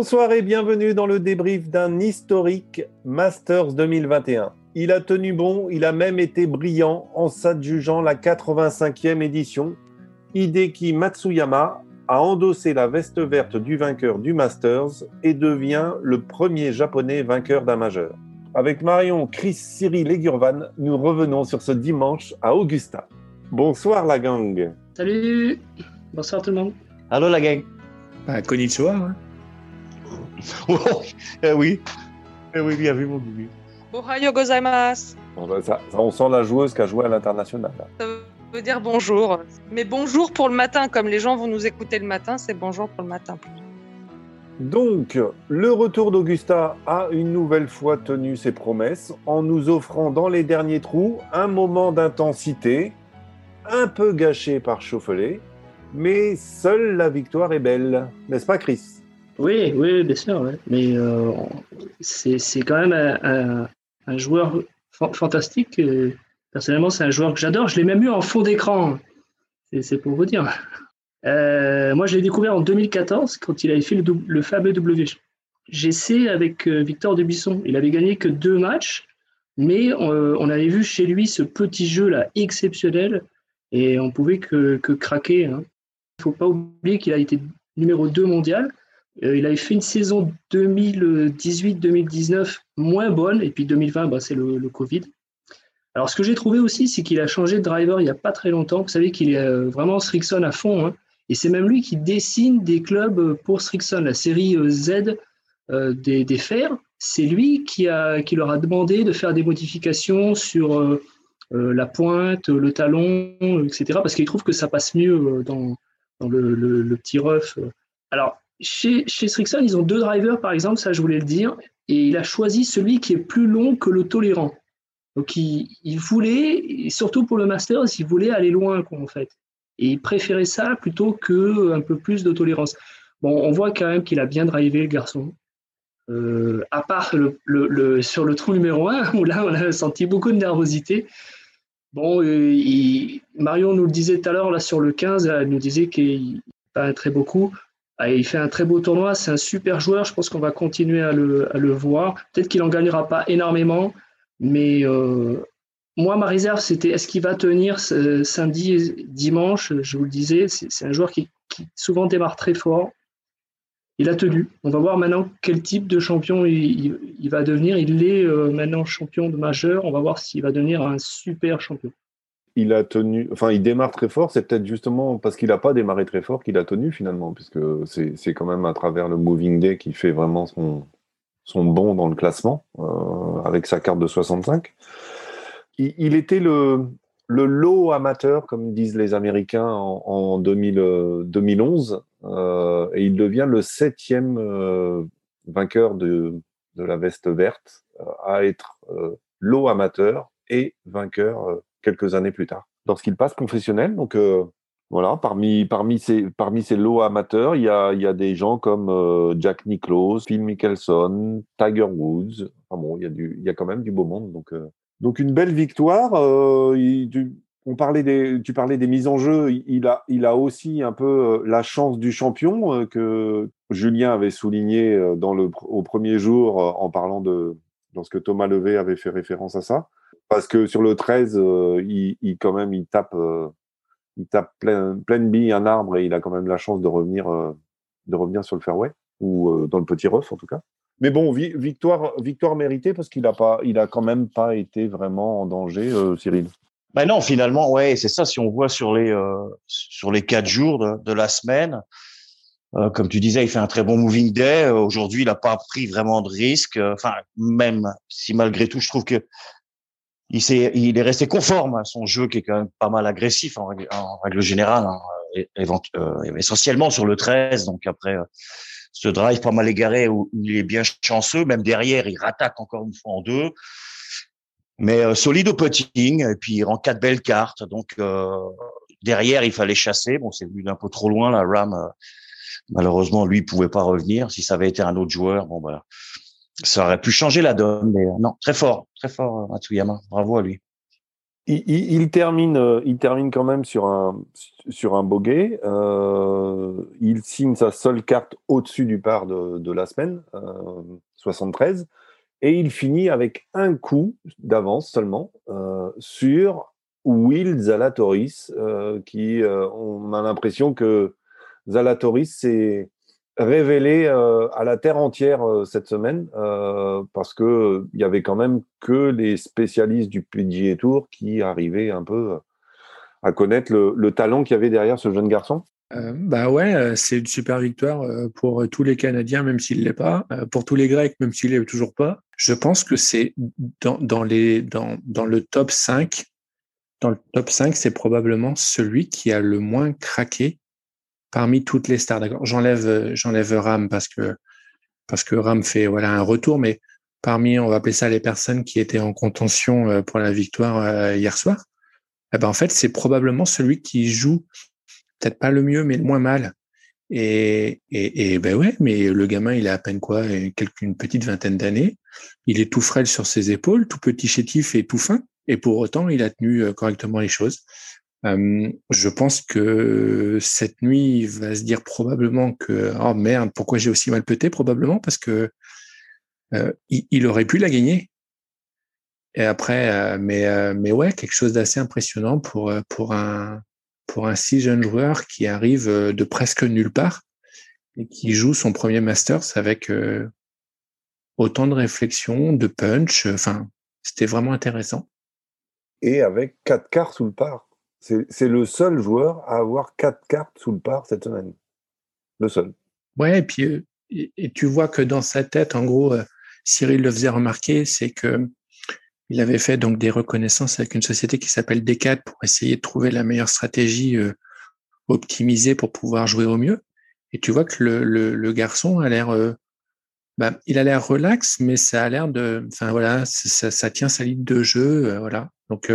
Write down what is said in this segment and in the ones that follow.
Bonsoir et bienvenue dans le débrief d'un historique Masters 2021. Il a tenu bon, il a même été brillant en s'adjugeant la 85e édition. Hideki Matsuyama a endossé la veste verte du vainqueur du Masters et devient le premier japonais vainqueur d'un majeur. Avec Marion, Chris, Cyril et Gurvan, nous revenons sur ce dimanche à Augusta. Bonsoir la gang. Salut Bonsoir tout le monde. Allô la gang. Bah, konnichiwa. Hein. Oh, eh oui. Eh oui, bien vu mon Gugu. Ohayo gozaimasu. Bon, ça, ça, on sent la joueuse qui a joué à l'international. Ça veut dire bonjour. Mais bonjour pour le matin, comme les gens vont nous écouter le matin, c'est bonjour pour le matin. Donc, le retour d'Augusta a une nouvelle fois tenu ses promesses en nous offrant dans les derniers trous un moment d'intensité, un peu gâché par Chauffelet, mais seule la victoire est belle, n'est-ce pas Chris? Oui, oui, bien sûr. Mais euh, c'est quand même un, joueur fa- fantastique. Personnellement, c'est un joueur que j'adore. Je l'ai même eu en fond d'écran. C'est pour vous dire. Euh, moi, je l'ai découvert en 2014 quand il avait fait le, le fameux WGC avec euh, Victor Dubuisson. Il avait gagné que deux matchs, mais on avait vu chez lui ce petit jeu là exceptionnel et on pouvait que, que craquer. hein. Il ne faut pas oublier qu'il a été numéro 2 mondial. Euh, il avait fait une saison 2018-2019 moins bonne, et puis 2020, bah, c'est le, Covid. Alors, ce que j'ai trouvé aussi, c'est qu'il a changé de driver il n'y a pas très longtemps. Vous savez qu'il est euh, vraiment Strixon à fond. hein. Et c'est même lui qui dessine des clubs euh, pour Strixon, la série Z des, des fers. C'est lui qui, leur a demandé de faire des modifications sur la pointe, le talon, etc. Parce qu'il trouve que ça passe mieux dans, le, le- petit rough. Alors, chez, chez Strixon, ils ont deux drivers, par exemple, ça je voulais le dire, et il a choisi celui qui est plus long que le tolérant. Donc, il, voulait, surtout pour le Masters, il voulait aller loin, en fait. Et il préférait ça plutôt que un peu plus de tolérance. Bon, on voit quand même qu'il a bien drivé, le garçon. Euh, à part sur le trou numéro 1, où là, on a senti beaucoup de nervosité. Bon, euh, Marion nous le disait tout à l'heure, là, sur le 15, elle nous disait qu'il pas très beau coup. Ah, Il fait un très beau tournoi, c'est un super joueur. Je pense qu'on va continuer à le, voir. Peut-être qu'il n'en gagnera pas énormément, mais euh, moi, ma réserve, c'était est-ce qu'il va tenir ce- samedi et dimanche Je vous le disais, c'est un joueur qui, souvent démarre très fort. Il a tenu. On va voir maintenant quel type de champion il va devenir. Il est euh, maintenant champion de majeur. On va voir s'il va devenir un super champion. Il a tenu, enfin, il démarre très fort. C'est peut-être justement parce qu'il n'a pas démarré très fort qu'il a tenu finalement, puisque c'est quand même à travers le Moving Day qu'il fait vraiment son, son bond dans le classement euh, avec sa carte de 65. Il, il était le, le low amateur, comme disent les Américains, en, en 2000, euh, 2011, euh, et il devient le septième vainqueur de, de la veste verte à être low amateur et vainqueur quelques années plus tard. Lorsqu'il passe professionnel, donc euh, voilà, parmi, parmi, ces, parmi ces lots amateurs, il y a, y a des gens comme euh, Jack Nicklaus, Phil Mickelson, Tiger Woods. Enfin bon, il y a, y a quand même du beau monde. Donc, euh, donc une belle victoire. Tu, on parlait des, tu parlais des mises en jeu. Il- a, il a aussi un peu la chance du champion que Julien avait souligné dans le, au premier jour en parlant de lorsque Thomas Levé avait fait référence à ça. Parce que sur le 13, euh, il, quand même, il tape, euh, il tape plein, pleine bille un arbre et il a quand même la chance de revenir, euh, de revenir sur le fairway ou euh, dans le petit rough en tout cas. Mais bon, vi- victoire, victoire méritée parce qu'il a pas, il a quand même pas été vraiment en danger, Cyril. Ben non, finalement, ouais, c'est ça. Si on voit sur les sur les quatre jours de, de la semaine, comme tu disais, il fait un très bon moving day. Aujourd'hui, il n'a pas pris vraiment de risques. Euh, Enfin, même si malgré tout, je trouve que il, s'est, il est resté conforme à son jeu qui est quand même pas mal agressif en règle, générale, hein, euh, essentiellement sur le 13. Donc après, euh, ce drive pas mal égaré où il est bien chanceux, même derrière, il rattaque encore une fois en deux. Mais euh, solide au putting, et puis il rend quatre belles cartes. Donc euh, derrière, il fallait chasser. Bon, c'est venu d'un peu trop loin. La Ram, malheureusement, lui, pouvait pas revenir. Si ça avait été un autre joueur, bon bah, ça aurait pu changer la donne. Mais euh, non, très fort, très fort, euh, Matsuyama. Bravo à lui. il, termine, il termine quand même sur un, sur un bogey. il signe sa seule carte au-dessus du par de, de la semaine, 73. Et il finit avec un coup d'avance seulement sur Will Zalatoris, qui on a l'impression que Zalatoris s'est révélé euh, à la terre entière euh, cette semaine euh, parce que il y avait quand même que les spécialistes du PGA Tour qui arrivaient un peu à connaître le, talent qu'il y avait derrière ce jeune garçon. bah ouais, c'est une super victoire pour tous les Canadiens, même s'il l'est pas, pour tous les Grecs, même s'il l'est toujours pas. Je pense que c'est dans le top 5, dans le top 5, c'est probablement celui qui a le moins craqué parmi toutes les stars. D'accord, j'enlève j'enlève Ram parce que parce Ram fait voilà un retour, mais parmi on va appeler ça les personnes qui étaient en contention euh, pour la victoire euh, hier soir, eh ben en fait c'est probablement celui qui joue peut-être pas le mieux mais le moins mal. Et, et, et ben ouais, mais le gamin il a à peine quoi, une petite vingtaine d'années. Il est tout frêle sur ses épaules, tout petit chétif et tout fin. Et pour autant, il a tenu euh, correctement les choses. Je pense que cette nuit, il va se dire probablement que oh merde, pourquoi j'ai aussi mal pété? Probablement parce que euh, il, aurait pu la gagner. Et après, euh, mais mais ouais, quelque chose d'assez impressionnant pour pour un pour un si jeune joueur qui arrive de presque nulle part et qui joue son premier Masters avec autant de réflexion, de punch. Enfin, c'était vraiment intéressant. Et avec quatre quarts sous le par. C'est le seul joueur à avoir quatre cartes sous le par cette semaine. Le seul. Ouais, et puis euh, et, tu vois que dans sa tête, en gros, euh, Cyril le faisait remarquer, c'est que il avait fait donc des reconnaissances avec une société qui s'appelle Decat pour essayer de trouver la meilleure stratégie euh, optimisée pour pouvoir jouer au mieux. Et tu vois que le, le, garçon a l'air, bah, il a l'air relax, mais ça a l'air de, enfin voilà, ça, ça, tient sa ligne de jeu, voilà. Donc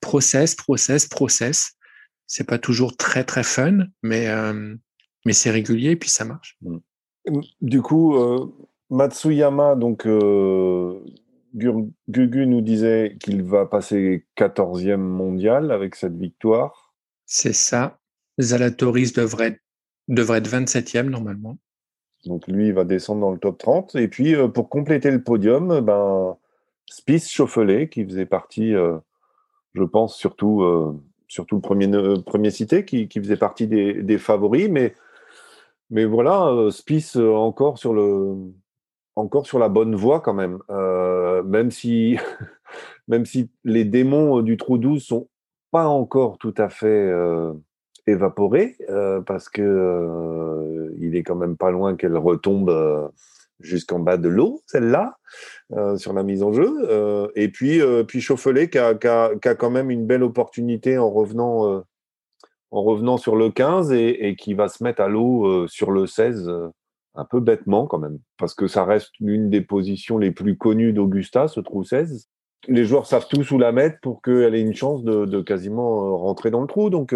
process, process, process. C'est pas toujours très très fun, mais euh, mais c'est régulier et puis ça marche. Mm. Du coup, euh, Matsuyama, donc euh, Gugu nous disait qu'il va passer 14e mondial avec cette victoire. C'est ça. Zalatoris devrait, devrait être 27e normalement. Donc lui, il va descendre dans le top 30. Et puis, pour compléter le podium, ben, Spice Chauffelet, qui faisait partie je pense surtout, euh, surtout le premier, premier cité qui, qui faisait partie des, favoris. Mais, mais voilà, euh, Spice euh, encore sur, le, encore sur la bonne voie quand même. même, si, même si les démons du trou 12 sont pas encore tout à fait évaporés, parce que il est quand même pas loin qu'elle retombe jusqu'en bas de l'eau, celle-là. Euh, sur la mise en jeu. Euh, et puis, euh, puis Chauffelet qui a, qui, a, qui a, quand même une belle opportunité en revenant, en revenant sur le 15 et, et, qui va se mettre à l'eau sur le 16 un peu bêtement quand même, parce que ça reste l'une des positions les plus connues d'Augusta, ce trou 16. Les joueurs savent tous où la mettre pour qu'elle ait une chance de, de, quasiment rentrer dans le trou. Donc,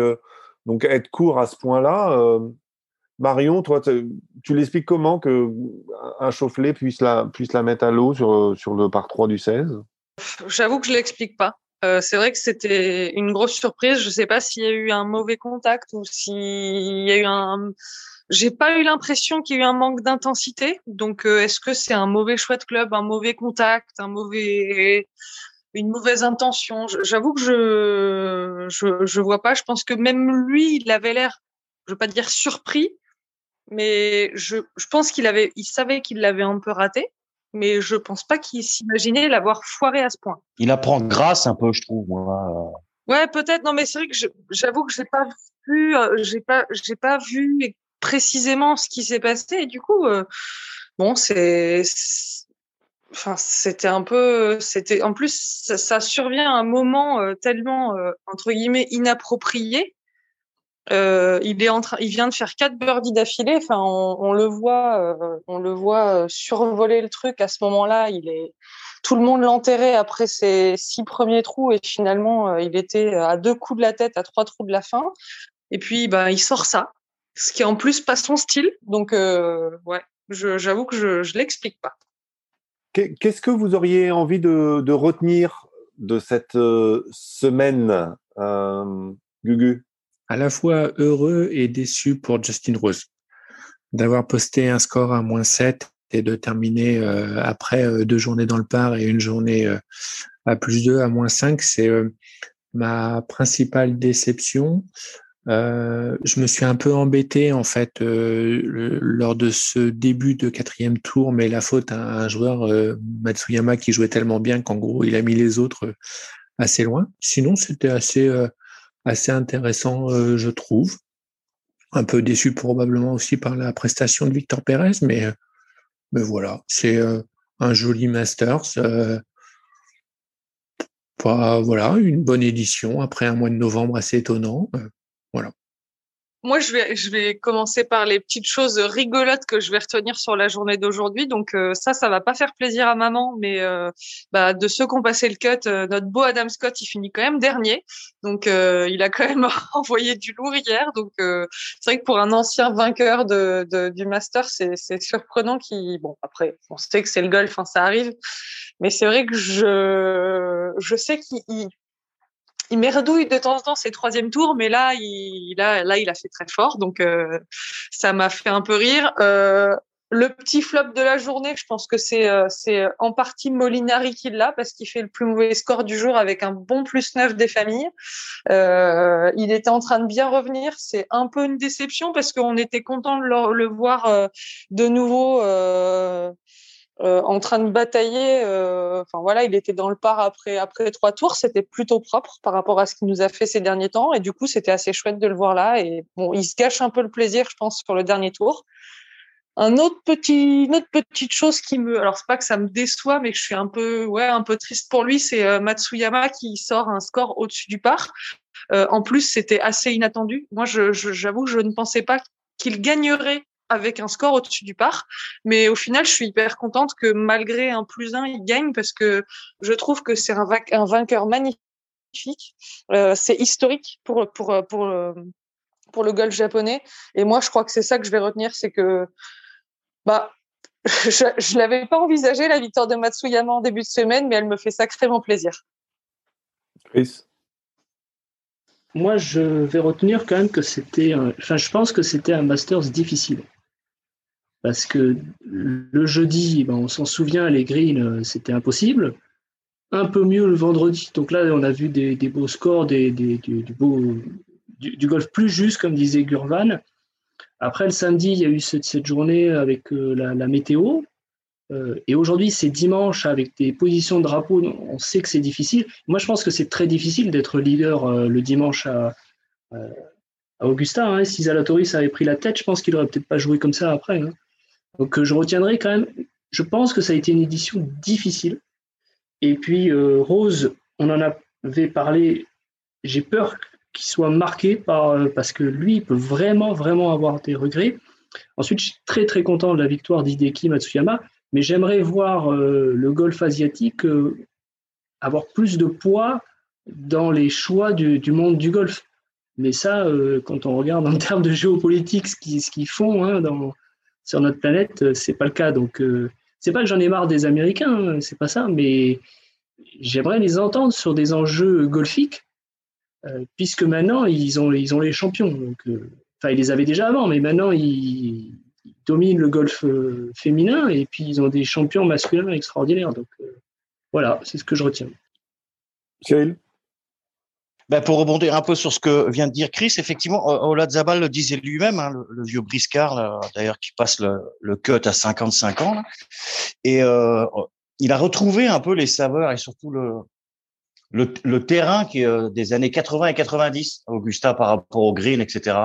donc être court à ce point-là, Marion, toi, tu l'expliques comment que un chauffelet puisse la, puisse la mettre à l'eau sur, sur le par 3 du 16 J'avoue que je l'explique pas. Euh, c'est vrai que c'était une grosse surprise. Je ne sais pas s'il y a eu un mauvais contact ou s'il y a eu un. J'ai pas eu l'impression qu'il y a eu un manque d'intensité. Donc, euh, est-ce que c'est un mauvais choix de club, un mauvais contact, un mauvais, une mauvaise intention? J'avoue que je, je, je vois pas. Je pense que même lui, il avait l'air, je veux pas dire surpris, mais je, je pense qu'il avait, il savait qu'il l'avait un peu raté, mais je pense pas qu'il s'imaginait l'avoir foiré à ce point. Il apprend grâce un peu, je trouve. Moi. Ouais, peut-être. Non, mais c'est vrai que j'avoue que j'ai pas vu, euh, j'ai pas, j'ai pas vu précisément ce qui s'est passé. Et du coup, euh, bon, c'est, enfin, c'était un peu, c'était, en plus, ça, ça, survient à un moment euh, tellement entre guillemets inapproprié euh, il est en train, il vient de faire quatre birdies d'affilée. Enfin, on, le voit, euh, on le voit euh, survoler le truc à ce moment-là. Il est, tout le monde l'enterrait après ses six premiers trous et finalement, euh, il était à deux coups de la tête, à trois trous de la fin. Et puis, bah, il sort ça, ce qui en plus pas son style. Donc, ouais, j'avoue que je, je l'explique pas. Qu'est-ce que vous auriez envie de retenir de cette semaine, Gugu? À la fois heureux et déçu pour Justin Rose d'avoir posté un score à moins 7 et de terminer après deux journées dans le par et une journée à plus 2, à moins 5. C'est ma principale déception. Euh, je me suis un peu embêté en fait euh, lors de ce début de quatrième tour, mais la faute à un joueur euh, Matsuyama qui jouait tellement bien qu'en gros il a mis les autres assez loin. Sinon c'était assez assez intéressant, je trouve. Un peu déçu probablement aussi par la prestation de Victor Pérez, mais mais voilà, c'est un joli Masters voilà, une bonne édition après un mois de novembre assez étonnant. Euh. Moi, je vais, je vais commencer par les petites choses rigolotes que je vais retenir sur la journée d'aujourd'hui. Donc euh, ça, ça va pas faire plaisir à maman, mais euh, bah, de ceux qui ont passé le cut, euh, notre beau Adam Scott, il finit quand même dernier. Donc il a quand même envoyé du lourd hier. Donc c'est vrai que pour un ancien vainqueur de, de du Master, c'est surprenant qu'il. Bon après, on sait que c'est le golf, hein, ça arrive. Mais c'est vrai que je je sais qu'il il merdouille de temps en temps ses troisième tours, mais là, il, là, il a fait très fort, donc euh, ça m'a fait un peu rire. Euh, le petit flop de la journée, je pense que c'est euh, en partie Molinari qui l'a parce qu'il fait le plus mauvais score du jour avec un bon plus 9 des familles. Il était en train de bien revenir. C'est un peu une déception parce qu'on était content de le, voir de nouveau euh, en train de batailler. Euh, voilà, il était dans le par après après trois tours. C'était plutôt propre par rapport à ce qu'il nous a fait ces derniers temps. Et du coup, c'était assez chouette de le voir là. Et bon, il se gâche un peu le plaisir, je pense, sur le dernier tour. Un autre petit, une autre petite chose qui me, alors c'est pas que ça me déçoit, mais que je suis un peu, ouais, un peu triste pour lui, c'est euh, Matsuyama qui sort un score au-dessus du par. en plus, c'était assez inattendu. Moi, j'avoue, je ne pensais pas qu'il gagnerait avec un score au-dessus du par. Mais au final, je suis hyper contente que malgré un plus un, il gagne parce que je trouve que c'est un, un, vainqueur magnifique. Euh, c'est historique pour, pour, pour, pour le golf japonais. Et moi, je crois que c'est ça que je vais retenir, c'est que bah, je ne l'avais pas envisagé, la victoire de Matsuyama en début de semaine, mais elle me fait sacrément plaisir. Chris? Moi, je vais retenir quand même que c'était, enfin, je pense que c'était un Masters difficile parce que le jeudi, ben, on s'en souvient, les greens, euh, c'était impossible. Un peu mieux le vendredi. Donc là, on a vu des, beaux scores, du, golf plus juste, comme disait Gurvan. Après, le samedi, il y a eu cette, journée avec euh, la, météo. Euh, et aujourd'hui, c'est dimanche avec des positions de drapeau. On sait que c'est difficile. Moi, je pense que c'est très difficile d'être leader le dimanche à, à Augusta. Hein. Si Zalatoris avait pris la tête, je pense qu'il aurait peut-être pas joué comme ça après. Hein. Donc euh, je retiendrai quand même, je pense que ça a été une édition difficile. Et puis euh, Rose, on en avait parlé, j'ai peur qu'il soit marqué par, euh, parce que lui, il peut vraiment, vraiment avoir des regrets. Ensuite, je suis très, très content de la victoire d'Hideki Matsuyama, mais j'aimerais voir le golf asiatique avoir plus de poids dans les choix du, monde du golf. Mais ça, quand on regarde en termes de géopolitique ce qu'ils font hein, dans, sur notre planète, euh, c'est pas le cas. Donc, euh, c'est pas que j'en ai marre des Américains, hein, c'est pas ça, mais j'aimerais les entendre sur des enjeux golfiques, euh, puisque maintenant ils ont, ils ont les champions. Enfin, ils les avaient déjà avant, mais maintenant ils, dominent le golf féminin et puis ils ont des champions masculins extraordinaires. Donc, voilà, c'est ce que je retiens. Cyril? Ben pour rebondir un peu sur ce que vient de dire Chris, effectivement, Oladzabal le disait lui-même, hein, le, vieux briscard, d'ailleurs, qui passe le, le, cut à 55 ans. Là, et euh, il a retrouvé un peu les saveurs et surtout le, le, le terrain qui euh, des années 80 et 90, Augusta, par rapport au green, etc.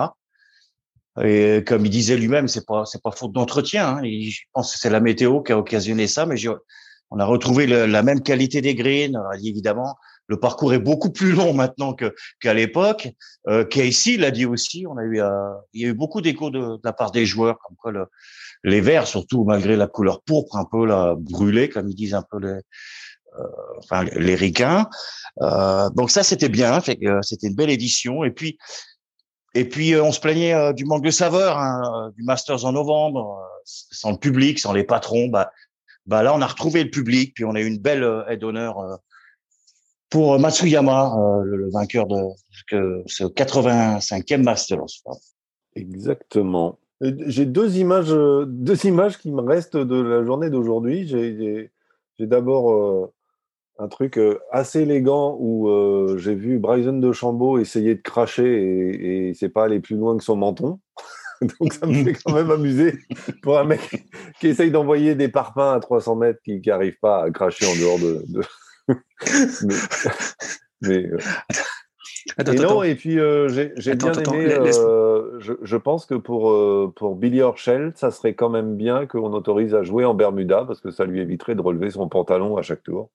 Et comme il disait lui-même, c'est pas c'est pas faute d'entretien. Hein. Je pense que c'est la météo qui a occasionné ça, mais on a retrouvé la même qualité des greens, évidemment le parcours est beaucoup plus long maintenant que qu'à l'époque. Euh, Casey l'a dit aussi. On a eu, euh, il y a eu beaucoup d'échos de, la part des joueurs, comme quoi le, les verts, surtout malgré la couleur pourpre, un peu la brûlée, comme ils disent un peu les, euh, enfin les ricains. Euh, donc ça, c'était bien. C'était une belle édition. Et puis, et puis on se plaignait du manque de saveur hein, du Masters en novembre, sans le public, sans les patrons. Bah, bah là, on a retrouvé le public, puis on a eu une belle aide d'honneur pour Matsuyama, euh, le, le vainqueur de que, ce 85e Masters. Exactement. J'ai deux images, euh, deux images qui me restent de la journée d'aujourd'hui. J'ai- d'abord euh, un truc euh, assez élégant où euh, j'ai vu Bryson de Chambaud essayer de cracher et, et c'est pas aller plus loin que son menton. Donc ça me fait quand même amuser pour un mec qui essaye d'envoyer des parpaings à 300 mètres qui n'arrive pas à cracher en dehors de. de- mais, mais, euh, Attends, et attends, non, et puis euh, j'ai bien attends, aimé. euh, je, je pense que pour, euh, pour Billy Horschel, ça serait quand même bien qu'on autorise à jouer en Bermuda parce que ça lui éviterait de relever son pantalon à chaque tour.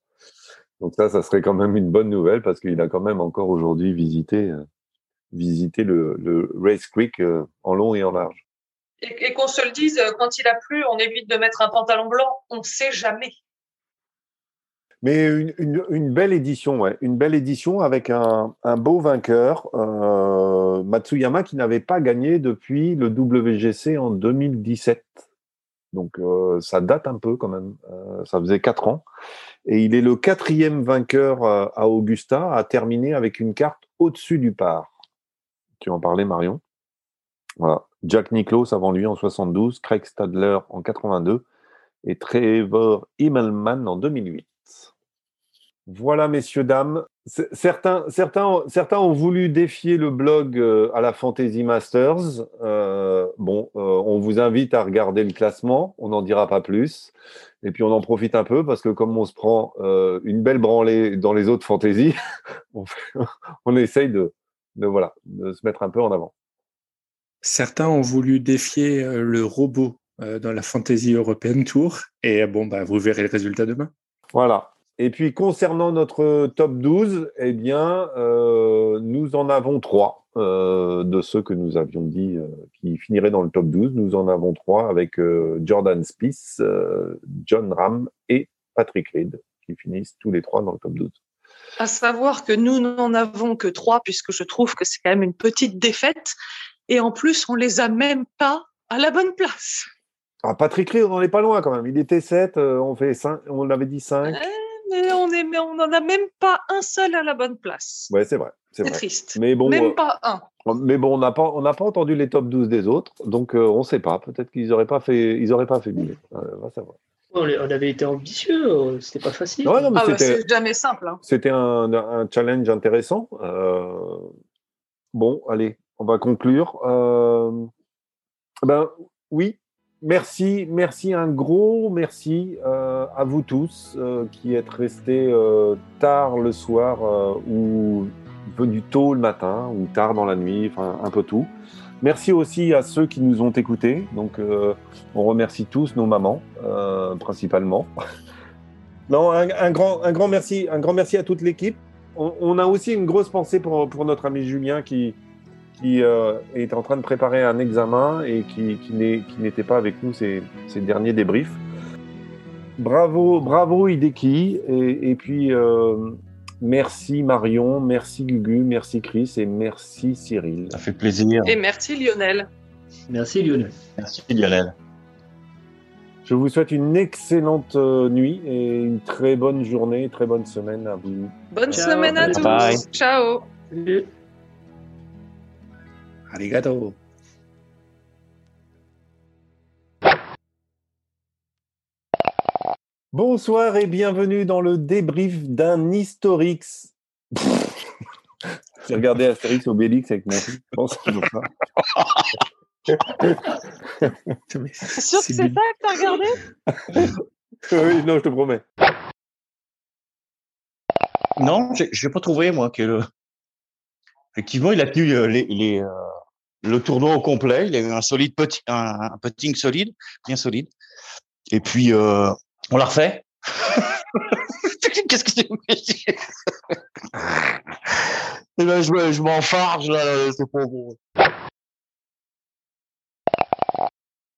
Donc ça, ça serait quand même une bonne nouvelle parce qu'il a quand même encore aujourd'hui visité, visité le, le Race Creek euh, en long et en large. Et, et qu'on se le dise, quand il a plu, on évite de mettre un pantalon blanc. On ne sait jamais. Mais une, une, belle édition, ouais. Une belle édition avec un, un beau vainqueur, euh, Matsuyama, qui n'avait pas gagné depuis le WGC en 2017. Donc euh, ça date un peu quand même. Euh, ça faisait quatre ans. Et il est le quatrième vainqueur euh, à Augusta à terminer avec une carte au-dessus du par. Tu en parlais, Marion? Voilà. Jack Nicklaus avant lui en 72, Craig Stadler en 82 et Trevor Immelman en 2008. Voilà, messieurs, dames. Certains, certains, certains ont voulu défier le blog euh, à la Fantasy Masters. Euh, bon, euh, on vous invite à regarder le classement. On n'en dira pas plus. Et puis, on en profite un peu parce que comme on se prend euh, une belle branlée dans les autres fantasy, on, on essaye de, de, voilà, de se mettre un peu en avant. Certains ont voulu défier le robot dans la Fantasy European Tour. Et bon, bah, vous verrez le résultat demain. Voilà. Et puis concernant notre top 12, eh bien, euh, nous en avons trois euh, de ceux que nous avions dit euh, qui finiraient dans le top 12. Nous en avons trois avec Jordan Spieth, John Ram et Patrick Reed qui finissent tous les trois dans le top 12. À savoir que nous n'en avons que trois, puisque je trouve que c'est quand même une petite défaite. Et en plus, on les a même pas à la bonne place. Ah, Patrick Reed, on n'en est pas loin quand même. Il était 7, euh, on, fait 5, on avait dit 5. Mais on est, mais on n'en a même pas un seul à la bonne place. Ouais, c'est vrai. C'est triste. Mais bon, même euh, pas un. mais bon, on n'a pas, on n'a pas entendu les top 12 des autres, donc euh, on ne sait pas. Peut-être qu'ils n'auraient pas fait, ils auraient pas fait mieux. Euh, on va savoir. On on avait été ambitieux, c'était pas facile. Ouais, Ah bah, c'est jamais simple. hein. C'était un, un challenge intéressant. Euh, bon, allez, on va conclure. Euh, ben oui, merci, merci un gros merci euh, à vous tous euh, qui êtes restés euh, tard le soir ou venu tôt le matin ou tard dans la nuit, enfin un peu tout. Merci aussi à ceux qui nous ont écoutés. Donc, on remercie tous nos mamans, principalement. Non, un, un grand, un grand merci, un grand merci à toute l'équipe. On, on a aussi une grosse pensée pour, pour notre ami Julien qui, qui euh, est en train de préparer un examen et qui, qui n'est- qui n'était pas avec nous ces, ces derniers débriefs. Bravo, bravo Hideki. Et, et puis, euh, merci Marion, merci Gugu, merci Chris et merci Cyril. Ça fait plaisir. Et merci Lionel. Merci Lionel. Merci Lionel. Je vous souhaite une excellente euh, nuit et une très bonne journée, très bonne semaine à vous. Bonne Ciao. semaine à Bye tous. bye. Ciao. Salut. Arigato. Bonsoir et bienvenue dans le débrief d'un Historix. J'ai regardé Astérix Obélix avec mon fils. je pense. Mais C'est sûr que c'est ça que t'as regardé? Oui, non, je te promets. Non, j'ai j'ai pas trouvé moi que le... effectivement il a tenu euh, les, les, euh, le tournoi au complet. Il a eu un solide putt- un, un putting solide, bien solide. Et puis euh, on l'a refait. Qu'est-ce que c'est Eh ben, je, je m'enfarge là, c'est pas bon.